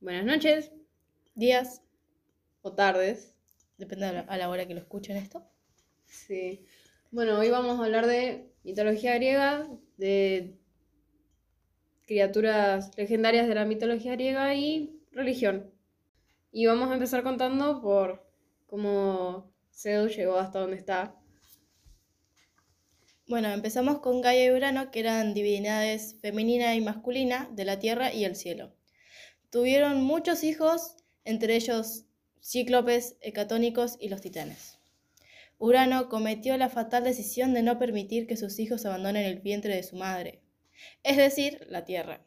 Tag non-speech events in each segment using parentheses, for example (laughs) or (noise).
Buenas noches, días, o tardes. depende a la, a la hora que lo escuchen esto. Sí. Bueno, hoy vamos a hablar de mitología griega, de criaturas legendarias de la mitología griega y religión. Y vamos a empezar contando por cómo Zeus llegó hasta donde está. Bueno, empezamos con Gaia y Urano, que eran divinidades femenina y masculina de la tierra y el cielo. Tuvieron muchos hijos, entre ellos cíclopes, hecatónicos y los titanes. Urano cometió la fatal decisión de no permitir que sus hijos abandonen el vientre de su madre, es decir, la tierra.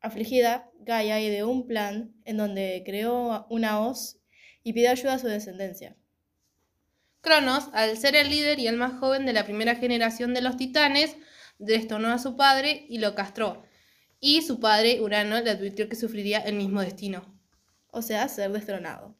Afligida, Gaia ideó un plan en donde creó una hoz y pidió ayuda a su descendencia. Cronos, al ser el líder y el más joven de la primera generación de los titanes, destonó a su padre y lo castró. Y su padre, Urano, le advirtió que sufriría el mismo destino. O sea, ser destronado.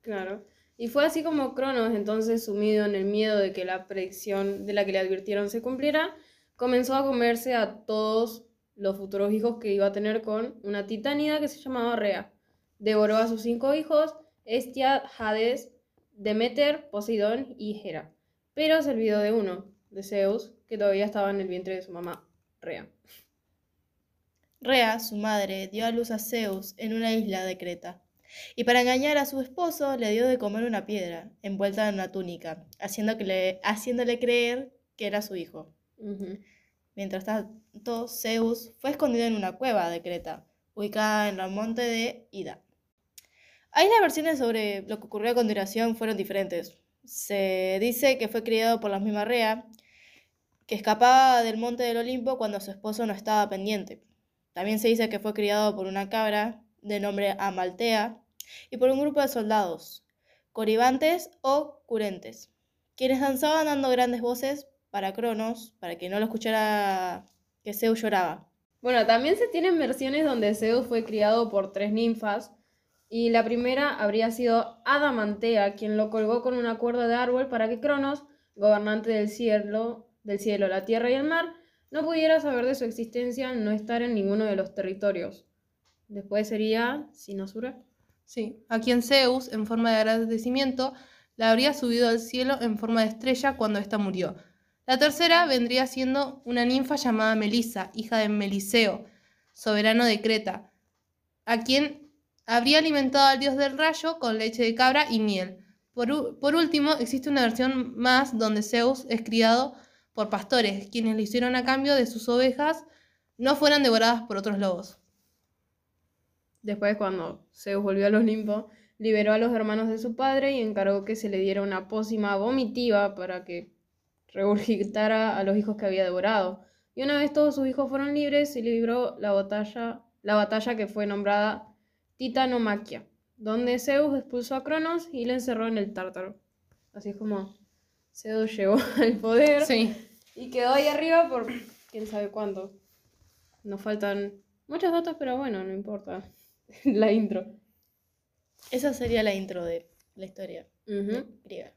Claro. Y fue así como Cronos, entonces sumido en el miedo de que la predicción de la que le advirtieron se cumpliera, comenzó a comerse a todos los futuros hijos que iba a tener con una titánida que se llamaba Rea. Devoró a sus cinco hijos, Estia, Hades, Demeter, Poseidón y Hera. Pero se olvidó de uno, de Zeus, que todavía estaba en el vientre de su mamá, Rea. Rea, su madre, dio a luz a Zeus en una isla de Creta. Y para engañar a su esposo le dio de comer una piedra, envuelta en una túnica, haciendo que le- haciéndole creer que era su hijo. Mientras tanto, Zeus fue escondido en una cueva de Creta, ubicada en el monte de Ida. Ahí las versiones sobre lo que ocurrió a continuación fueron diferentes. Se dice que fue criado por la misma Rea, que escapaba del monte del Olimpo cuando su esposo no estaba pendiente. También se dice que fue criado por una cabra de nombre Amaltea y por un grupo de soldados, coribantes o curentes, quienes danzaban dando grandes voces para Cronos, para que no lo escuchara que Zeus lloraba. Bueno, también se tienen versiones donde Zeus fue criado por tres ninfas y la primera habría sido Adamantea, quien lo colgó con una cuerda de árbol para que Cronos, gobernante del cielo, del cielo, la tierra y el mar, no pudiera saber de su existencia al no estar en ninguno de los territorios. Después sería Sinosura. Sí, a quien Zeus, en forma de agradecimiento, la habría subido al cielo en forma de estrella cuando ésta murió. La tercera vendría siendo una ninfa llamada Melisa, hija de Meliseo, soberano de Creta, a quien habría alimentado al dios del rayo con leche de cabra y miel. Por, por último, existe una versión más donde Zeus es criado por pastores, quienes le hicieron a cambio de sus ovejas no fueran devoradas por otros lobos. Después, cuando Zeus volvió al Olimpo, liberó a los hermanos de su padre y encargó que se le diera una pócima vomitiva para que regurgitara a los hijos que había devorado. Y una vez todos sus hijos fueron libres, se libró la batalla, la batalla que fue nombrada Titanomaquia, donde Zeus expulsó a Cronos y le encerró en el Tártaro. Así es como Zeus llegó (laughs) al poder Sí. Y quedó ahí arriba por quién sabe cuánto. Nos faltan muchos datos, pero bueno, no importa. (laughs) La intro. Esa sería la intro de la historia griega.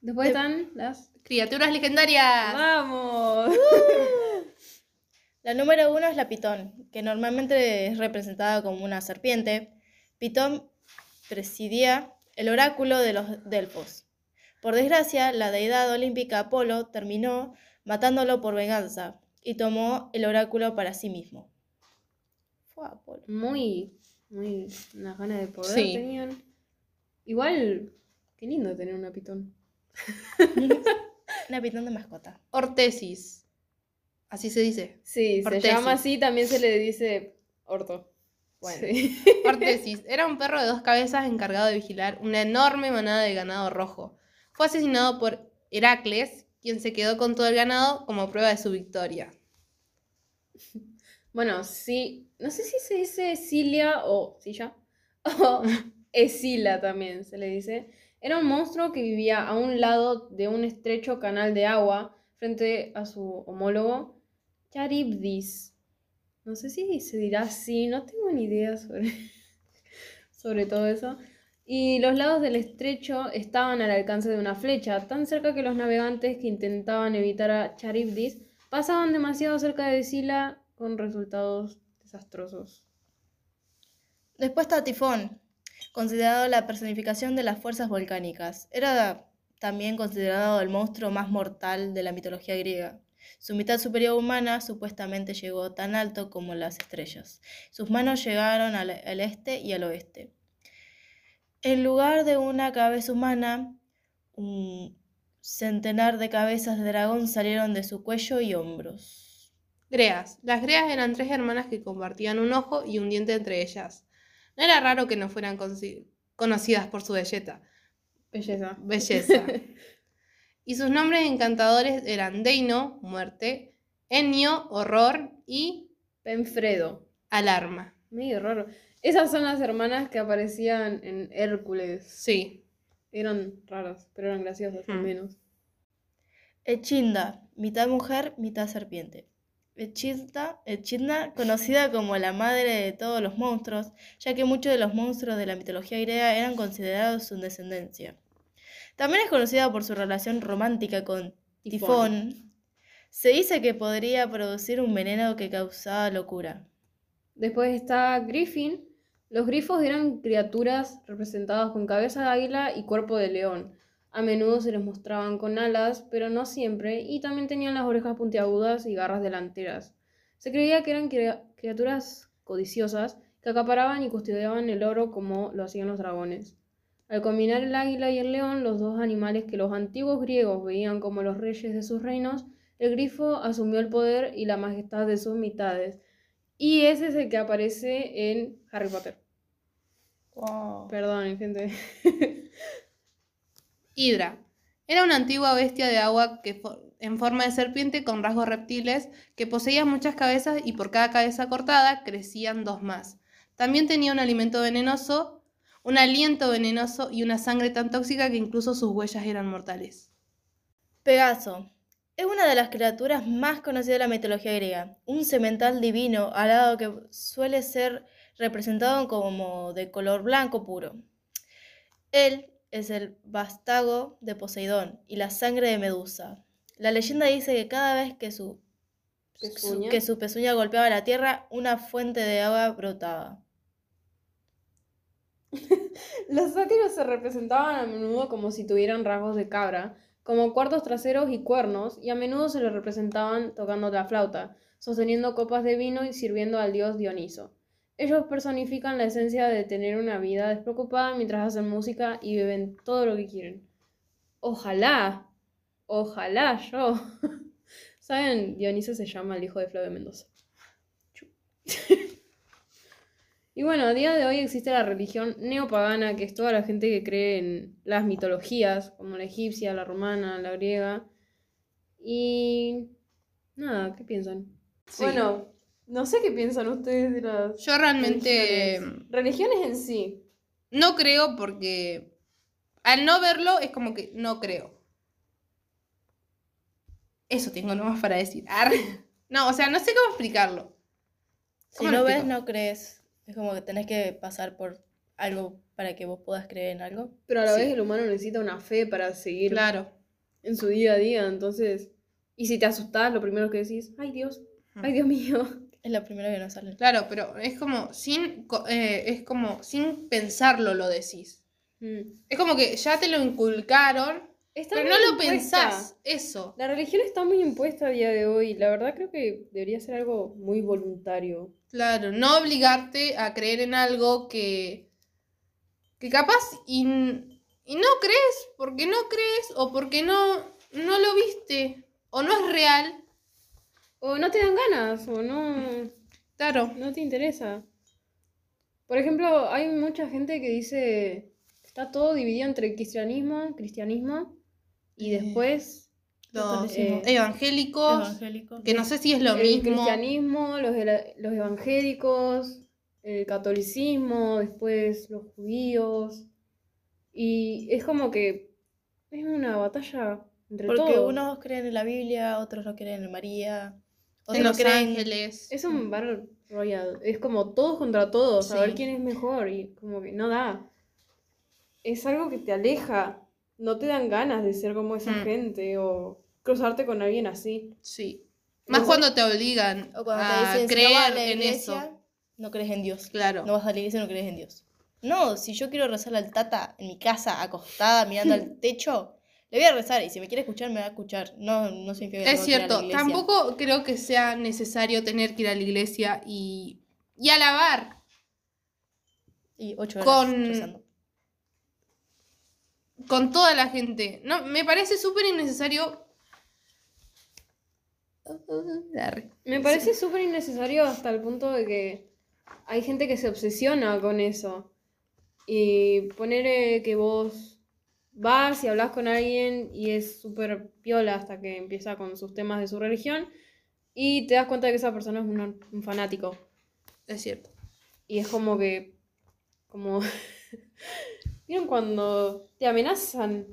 Después están las. Criaturas legendarias. ¡Vamos! (laughs) La número uno es la Pitón, que normalmente es representada como una serpiente. Pitón presidía el oráculo de los Delfos. Por desgracia, la deidad olímpica Apolo terminó matándolo por venganza y tomó el oráculo para sí mismo. Fue Apolo. Muy, muy. Unas ganas de poder Sí. tenían. Igual, qué lindo tener una pitón. Una pitón de mascota. Ortesis. Así se dice. Sí, se llama así, también se le dice orto. Bueno. Sí. Ortesis era un perro de dos cabezas encargado de vigilar una enorme manada de ganado rojo. Fue asesinado por Heracles, quien se quedó con todo el ganado como prueba de su victoria. (laughs) Bueno, sí. No sé si se dice Cilia o Silla. (laughs) O Escila también se le dice. Era un monstruo que vivía a un lado de un estrecho canal de agua frente a su homólogo Charybdis. No sé si se dirá así, no tengo ni idea sobre, (laughs) sobre todo eso. Y los lados del estrecho estaban al alcance de una flecha, tan cerca que los navegantes que intentaban evitar a Charybdis pasaban demasiado cerca de Sila con resultados desastrosos. Después está Tifón, considerado la personificación de las fuerzas volcánicas. Era también considerado el monstruo más mortal de la mitología griega. Su mitad superior humana supuestamente llegó tan alto como las estrellas. Sus manos llegaron al, al este y al oeste. En lugar de una cabeza humana, un centenar de cabezas de dragón salieron de su cuello y hombros. Greas. Las Greas eran tres hermanas que compartían un ojo y un diente entre ellas. No era raro que no fueran conocidas por su belleza. Belleza. belleza. (laughs) y sus nombres encantadores eran Deino, muerte, Ennio, horror y Penfredo. alarma. Medio raro. Esas son las hermanas que aparecían en Hércules. Sí. Eran raras, pero eran graciosas al Hmm. menos. Echinda, mitad mujer, mitad serpiente. Echidna, Echidna, conocida como la madre de todos los monstruos, ya que muchos de los monstruos de la mitología griega eran considerados su descendencia. También es conocida por su relación romántica con Tifón. Tifón. Se dice que podría producir un veneno que causaba locura. Después está Griffin. Los grifos eran criaturas representadas con cabeza de águila y cuerpo de león. A menudo se les mostraban con alas, pero no siempre, y también tenían las orejas puntiagudas y garras delanteras. Se creía que eran criaturas codiciosas que acaparaban y custodiaban el oro como lo hacían los dragones. Al combinar el águila y el león, los dos animales que los antiguos griegos veían como los reyes de sus reinos, el grifo asumió el poder y la majestad de sus mitades. Y ese es el que aparece en Harry Potter. Perdón, gente. (laughs) Hidra. Era una antigua bestia de agua que en forma de serpiente con rasgos reptiles que poseía muchas cabezas y por cada cabeza cortada crecían dos más. También tenía un alimento venenoso, un aliento venenoso y una sangre tan tóxica que incluso sus huellas eran mortales. Pegaso. Es una de las criaturas más conocidas de la mitología griega, un semental divino alado que suele ser representado como de color blanco puro. Él es el vástago de Poseidón y la sangre de Medusa. La leyenda dice que cada vez que su, ¿Pezuña? que su pezuña golpeaba la tierra, una fuente de agua brotaba. (laughs) Los sátiros se representaban a menudo como si tuvieran rasgos de cabra, como cuartos traseros y cuernos, y a menudo se les representaban tocando la flauta, sosteniendo copas de vino y sirviendo al dios Dioniso. Ellos personifican la esencia de tener una vida despreocupada mientras hacen música y beben todo lo que quieren. Ojalá, ojalá yo. (laughs) ¿Saben? Dioniso se llama el hijo de Flavio Mendoza. (laughs) Y bueno, a día de hoy existe la religión neopagana, que es toda la gente que cree en las mitologías, como la egipcia, la romana, la griega. Y nada, ¿qué piensan? Sí. Bueno, no sé qué piensan ustedes de las Yo realmente religiones. Religiones en sí. no creo porque al no verlo es como que no creo. Eso tengo nomás para decir. Arre. (laughs) No, o sea, no sé cómo explicarlo. Si ¿Cómo no lo ves, no crees. Es como que tenés que pasar por algo para que vos puedas creer en algo. Pero a la Sí. vez el humano necesita una fe para seguir Claro. en su día a día, entonces... Y si te asustás, lo primero que decís, ay Dios, ay Dios mío. Es lo primero que nos sale. Claro, pero es como sin eh, es como sin pensarlo lo decís. Mm. Es como que ya te lo inculcaron, Está pero no lo impuesta. pensás. Eso. La religión está muy impuesta a día de hoy. La verdad creo que debería ser algo muy voluntario. Claro, no obligarte a creer en algo que, que capaz y, y no crees, porque no crees o porque no, no lo viste o no es real. O no te dan ganas, o no, Claro, no te interesa. Por ejemplo, hay mucha gente que dice que está todo dividido entre cristianismo, cristianismo, y Eh, después los catolicismo. evangélicos, Evangélico. que no sé si es lo el mismo. cristianismo, los, los evangélicos, el catolicismo, después los judíos. Y es como que es una batalla entre Porque todos. unos creen en la Biblia, otros no creen en María, En otros Los creen. Ángeles. Es un Battle Royale. Es como todos contra todos, a ver Sí. quién es mejor. Y como que no da. Es algo que te aleja. No te dan ganas de ser como esa Mm. gente o cruzarte con alguien así. Sí. Más cuando te obligan O cuando te a dicen, si no creer vas a la en eso. no crees en Dios. Claro. No vas a la iglesia, no crees en Dios. No, si yo quiero rezarle al tata en mi casa, acostada, mirando al (laughs) techo, le voy a rezar. Y si me quiere escuchar, me va a escuchar. No, no significa que Es tengo que ir a la cierto, tampoco creo que sea necesario tener que ir a la iglesia y, y alabar Y ocho horas con- rezando. con toda la gente. No, me parece súper innecesario. Me parece súper innecesario hasta el punto de que hay gente que se obsesiona con eso. Y poner eh, que vos vas y hablas con alguien y es súper piola hasta que empieza con sus temas de su religión y te das cuenta de que esa persona es un, un fanático. Es cierto. Y es como que. Como. (laughs) ¿Vieron cuando te amenazan?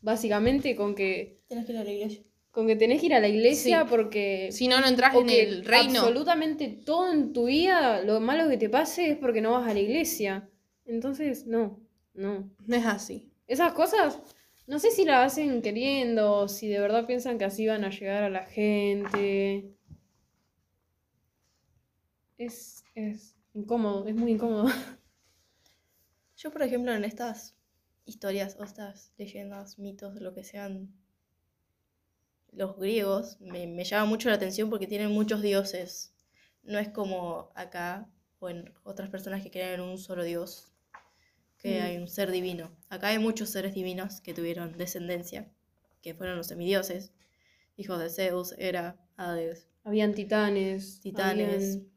Básicamente con que. Tienes que ir a la iglesia. Con que tenés que ir a la iglesia Sí. porque. Si no, no entras en el reino. Absolutamente todo en tu vida, lo malo que te pase es porque no vas a la iglesia. Entonces, no, no. No es así. Esas cosas, no sé si las hacen queriendo, si de verdad piensan que así van a llegar a la gente. Es, es incómodo, es muy incómodo. (laughs) Yo, por ejemplo, en estas historias o estas leyendas, mitos, lo que sean los griegos, me, me llama mucho la atención porque tienen muchos dioses. No es como acá o en otras personas que creen en un solo dios, que Mm. hay un ser divino. Acá hay muchos seres divinos que tuvieron descendencia, que fueron los semidioses, hijos de Zeus, Hera, Hades, Habían titanes, titanes, habían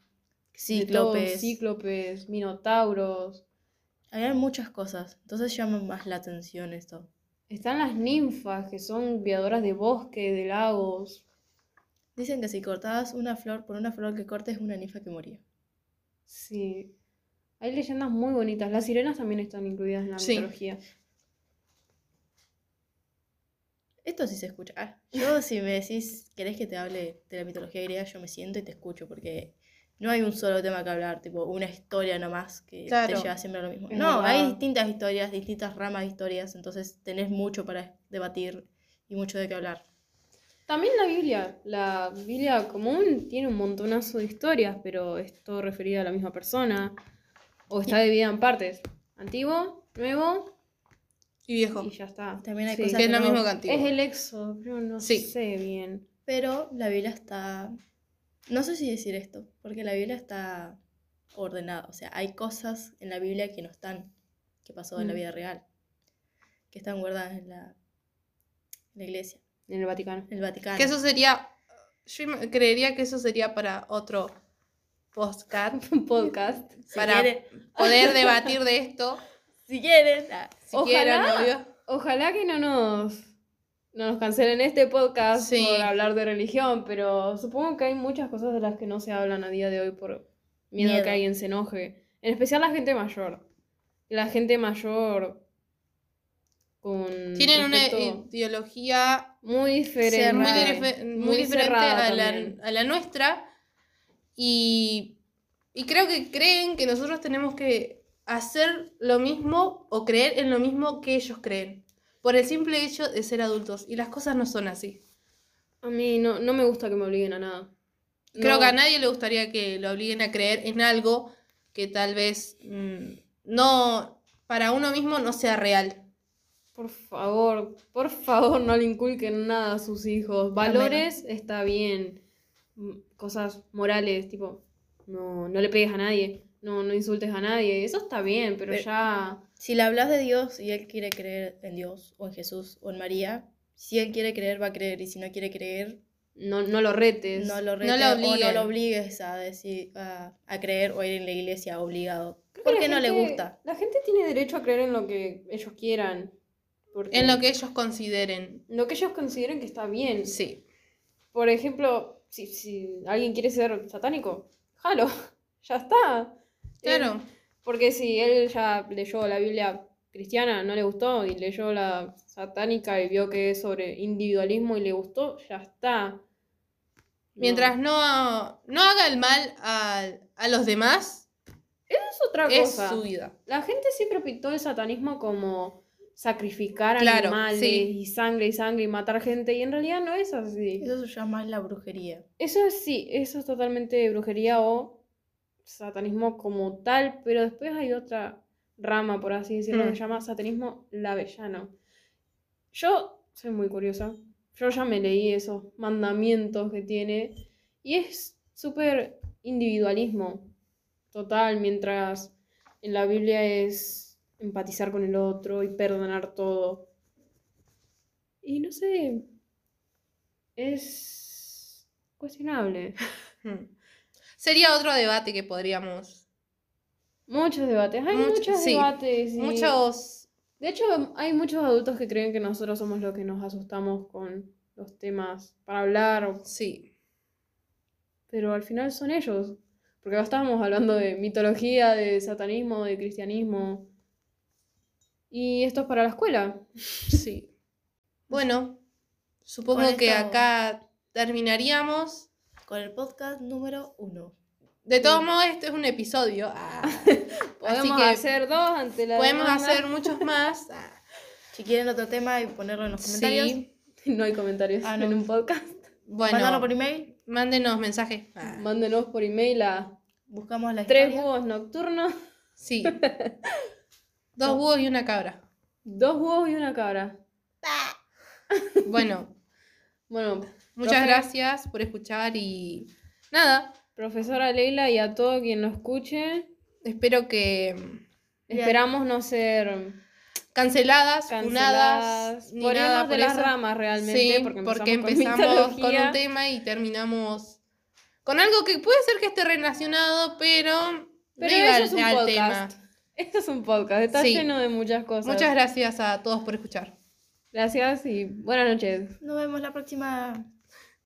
de todo, cíclopes. cíclopes, minotauros. Habían muchas cosas, entonces llama más la atención esto. Están las ninfas, que son criadoras de bosque, de lagos. Dicen que si cortabas una flor, por una flor que cortes, una ninfa que moría. Sí. Hay leyendas muy bonitas. Las sirenas también están incluidas en la Sí. mitología. Esto sí se escucha. Ah, yo si me decís, querés que te hable de la mitología griega, yo me siento y te escucho, porque no hay un solo tema que hablar, tipo una historia nomás que Claro. te lleva siempre a lo mismo. Es no, verdad. hay distintas historias, distintas ramas de historias, entonces tenés mucho para debatir y mucho de qué hablar. También la Biblia. La Biblia común tiene un montonazo de historias, pero es todo referido a la misma persona. O está dividida en partes. Antiguo, nuevo Y viejo. y ya está. También hay Sí. cosas Que es lo no- mismo que antiguo. Es el éxodo, pero no Sí. sé bien. Pero la Biblia está. No sé si decir esto, porque la Biblia está ordenada. O sea, hay cosas en la Biblia que no están, que pasó en la Mm. vida real, que están guardadas en la, en la iglesia, En el Vaticano. en el Vaticano. Que eso sería. Yo creería que eso sería para otro podcast. Un (laughs) podcast. Si para quieren- poder (laughs) debatir de esto. Si quieren. ah, Si Ojalá. quieren, obvio. Ojalá que no nos, no nos cancelen este podcast Sí. por hablar de religión, pero supongo que hay muchas cosas de las que no se hablan a día de hoy por miedo, a Miedo. que alguien se enoje. En especial la gente mayor. La gente mayor con Tienen una ideología muy diferente. muy, diferente a la, a la nuestra. Y, y creo que creen que nosotros tenemos que hacer lo mismo o creer en lo mismo que ellos creen. Por el simple hecho de ser adultos. Y las cosas no son así. A mí no, no me gusta que me obliguen a nada. Creo No. que a nadie le gustaría que lo obliguen a creer en algo que tal vez mm, no, para uno mismo no sea real. Por favor, por favor, no le inculquen nada a sus hijos. Valores está bien. Cosas morales, tipo, no, no le pegues a nadie, no, no insultes a nadie. Eso está bien, pero Pero- ya. Si le hablas de Dios y él quiere creer en Dios o en Jesús o en María, si él quiere creer, va a creer. Y si no quiere creer, No, no lo retes. no lo No retes lo o no lo obligues a, decir, a, a creer o a ir en la iglesia obligado. Porque no le gusta. La gente tiene derecho a creer en lo que ellos quieran. Porque En lo que ellos consideren. lo que ellos consideren que está bien. Sí. Por ejemplo, si, si alguien quiere ser satánico, jalo, (laughs) ya está. Claro. Eh, porque si él ya leyó la Biblia cristiana, no le gustó, y leyó la satánica y vio que es sobre individualismo y le gustó, ya está. Mientras No, no, haga el mal a, a los demás, es otra es cosa. su vida. La gente siempre pintó el satanismo como sacrificar Claro, animales sí. y sangre y sangre y matar gente, y en realidad no es así. Eso se llama la brujería. Eso es sí, eso es totalmente brujería o satanismo como tal, pero después hay otra rama, por así decirlo, que Mm. se llama satanismo lavellano. Yo soy muy curiosa. Yo ya me leí esos mandamientos que tiene y es súper individualismo total, mientras en la Biblia es empatizar con el otro y perdonar todo. Y no sé, es cuestionable. Hmm. Sería otro debate que podríamos. Muchos debates, hay Much- muchos sí, debates. y- Muchos. De hecho, hay muchos adultos que creen que nosotros somos los que nos asustamos con los temas para hablar, o- Sí. pero al final son ellos. Porque estábamos hablando de mitología, de satanismo, de cristianismo. Y esto es para la escuela. (laughs) Sí. Bueno, supongo que acá terminaríamos. Con el podcast número uno. De todos modos, este es un episodio. Ah, (laughs) Podemos que hacer dos ante la podemos demanda. hacer muchos más. (laughs) Ah, Si quieren otro tema y ponerlo en los comentarios, Sí. No hay comentarios Ah, no. en un podcast. Bueno, mándanos por email, mándenos mensajes. Ah, Mándenos por email a buscamos la tres búhos nocturnos, Sí. Dos búhos y una cabra. dos búhos y una cabra. (laughs) Bueno, Bueno, muchas Profe. gracias por escuchar y nada. profesora Leila y a todo quien nos escuche, Espero que esperamos no ser canceladas, canceladas, funadas, ni por nada irnos de por las eso. ramas realmente, Sí, porque empezamos, con, con, mitología, un tema y terminamos con algo que puede ser que esté relacionado, pero, Pero no iba eso es un al podcast. Esto es un podcast, está Sí. lleno de muchas cosas. Muchas gracias a todos por escuchar. gracias y buenas noches. Nos vemos la próxima.